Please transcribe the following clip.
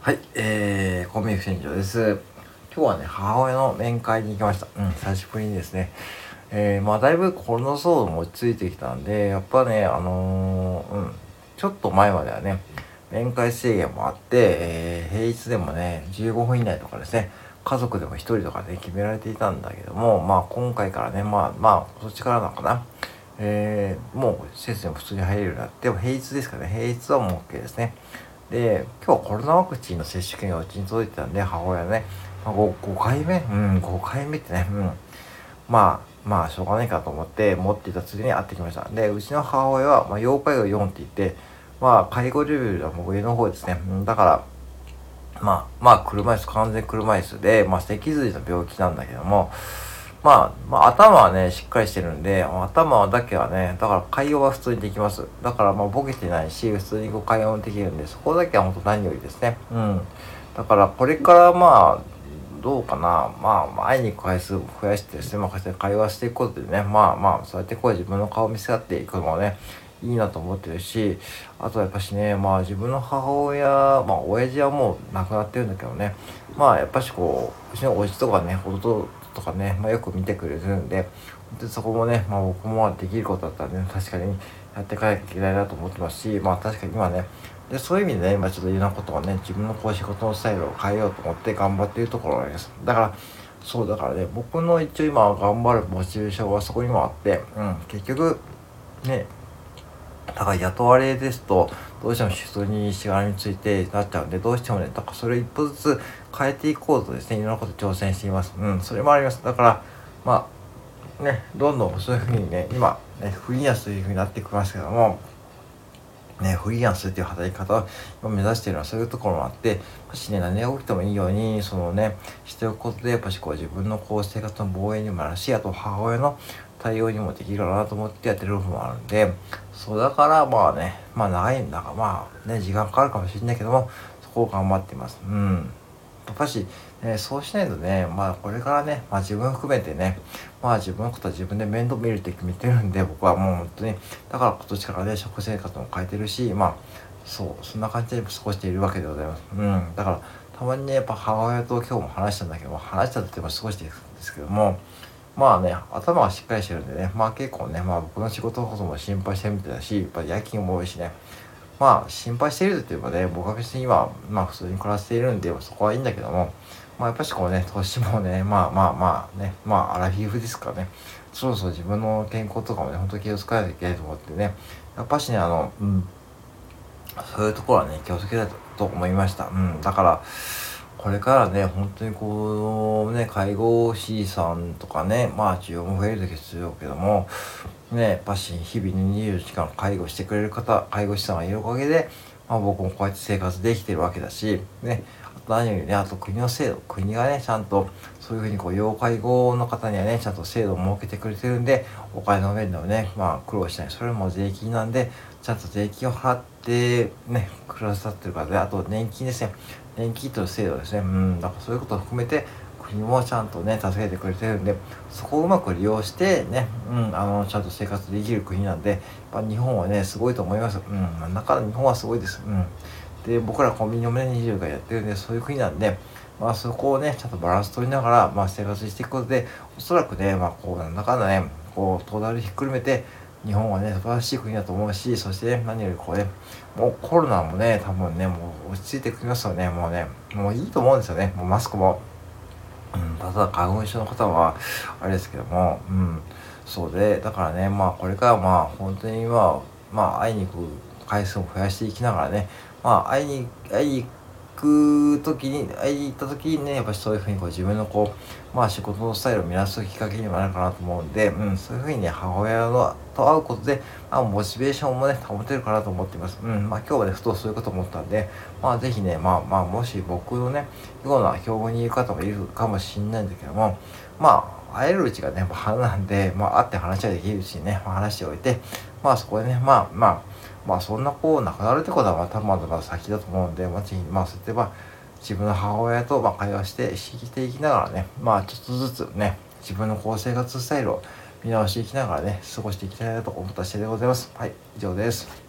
はい、えー、コンビニ船長です。今日はね、母親の面会に行きました。うん、久しぶりにですね。えー、まあ、だいぶコロナ騒動も落ち着いてきたんで、やっぱね、あのー、うん、ちょっと前まではね、面会制限もあって、えー、平日でもね、15分以内とかですね、家族でも1人とかね、決められていたんだけども、まあ、今回からね、まあ、まあ、そっちからなのかな。えー、もう施設にも普通に入れるようになって、平日ですかね、平日はもう OK ですね。で、今日コロナワクチンの接種券がうちに届いてたんで、母親ね、まあ、5, 5回目うん、5回目ってね、うん。まあ、まあ、しょうがないかと思って持っていたついに会ってきました。で、うちの母親は、まあ、要介護4って言って、まあ、介護レベルはもう上の方ですね。うん、だから、まあ、まあ、車椅子、完全車椅子で、まあ、脊髄の病気なんだけども、まあ、まあ、頭はね、しっかりしてるんで、頭だけはね、だから会話は普通にできます。だからまあ、ボケてないし、普通にこう会話もできるんで、そこだけは本当何よりですね。うん。だからこれからまあ、どうかな。まあ、会いに行く回数を増やしてですね、まあ、会話していくことでね、まあまあ、そうやってこう自分の顔を見せ合っていくのもね、いいなと思ってるし、あとはやっぱしね、まあ自分の母親、まあ親父はもう亡くなってるんだけどね、まあやっぱしこう、うちのおじとかね、弟とかね、まあ、よく見てくれてるんで、でそこもね、まあ、僕もできることだったらね、確かにやっていかなきゃいけないなと思ってますし、まあ確かに今ね、でそういう意味でね、今ちょっといろんなことをね、自分のこう仕事のスタイルを変えようと思って頑張っているところです。だから、そうだからね、僕の一応今頑張るモチベーションはそこにもあって、うん、結局、ね、だから雇われですと、どうしても普通にしがらみついてなっちゃうんで、どうしてもね、だからそれを一歩ずつ変えていこうとですね、いろんなこと挑戦しています。うん、それもあります。だから、まあ、ね、どんどんそういうふうにね、今、ね、フリーランスというふうになってきますけども、ね、フリーランスっていう働き方を目指しているのはそういうところもあって、やっぱしね、何が起きてもいいように、そのね、しておくことで、やっぱしこう自分のこう生活の防衛にもなるし、あと母親の対応にもできるかなと思ってやってる部分もあるんで、そうだからまあね、まあ長いんだからまあね、時間かかるかもしれないけども、そこを頑張っています。うん。やっぱし、ね、そうしないとね、まあこれからね、まあ自分含めてね、まあ自分のことは自分で面倒見るって決めてるんで、僕はもう本当に、だから今年からね、食生活も変えてるし、まあ、そう、そんな感じで過ごしているわけでございます。うん。だから、たまにね、やっぱ母親と今日も話したんだけども、話したっても過ごしていくんですけども、まあね、頭がしっかりしてるんでね、まあ結構ね、まあ僕の仕事のことも心配してるみたいだし、やっぱり夜勤も多いしね、まあ心配しているというかね、僕は別に今、まあ普通に暮らしているんで、そこはいいんだけども、まあやっぱしこうね、年もね、まあまあまあね、まあアラフィフですからね、そろそろ自分の健康とかもね、ほんと気をつけないといけないと思ってね、やっぱしね、あの、うん、そういうところはね、気をつけたいと思いました。うん、だから、これからね、本当にこう、ね、介護士さんとかね、まあ需要も増えるですよけども、ね、やっぱし日々に24時間介護してくれる方、介護士さんがいるおかげで、まあ僕もこうやって生活できてるわけだし、ね、何よりね、あと国の制度、国がね、ちゃんとそういうふうにこう、要介護の方にはね、ちゃんと制度を設けてくれてるんで、お金の面でもね、まあ苦労しない。それも税金なんで、ちゃんと税金を払って、ね、暮らさってるからで、あと年金ですね。年金という制度ですね。うん、だからそういうことを含めて、国もちゃんとね、助けてくれてるんで、そこをうまく利用して、ね、うん、あの、ちゃんと生活できる国なんで、やっぱ日本はね、すごいと思います。うん、中で日本はすごいです。うん。で、僕らコンビニもね、20回やってるんで、そういう国なんで、まあそこをね、ちゃんとバランス取りながら、まあ生活していくことで、おそらくね、まあこう、なんだかんだね、こう、トータルひっくるめて、日本はね、素晴らしい国だと思うし、そして、ね、何よりこうね、もうコロナもね、多分ね、もう落ち着いてきますよね、もうね、もういいと思うんですよね、もうマスクも。うん、ただ、花粉症の方は、あれですけども、うん、そうで、だからね、まあ、これからまあ、本当にまあ、まあ、会いに行く回数を増やしていきながらね、まあ、会いに、会いに行くく時に、会いに行った時にね、やっぱそういうふうにこう自分のこう、まあ仕事のスタイルを見直すきっかけにもなるかなと思うんで、うん、そういうふうにね、母親のと会うことで、まあ、モチベーションもね、保てるかなと思っています。うん、まあ今日はね、ふとそういうこと思ったんで、まあぜひね、まあまあ、もし僕のね、ような標語にいる方もいるかもしれないんだけども、まあ、会えるうちがね、花なんで、まあ会って話はできるうちにね、まあ、話しておいて、まあそこでね、まあまあ、まあそんなこう亡くなるってことはまたまだまだ先だと思うんで、まあ、まあそうやってまあ自分の母親とまあ会話してしていきながらね、まあちょっとずつね、自分のこう生活スタイルを見直していきながらね、過ごしていきたいなと思った次第でございます。はい、以上です。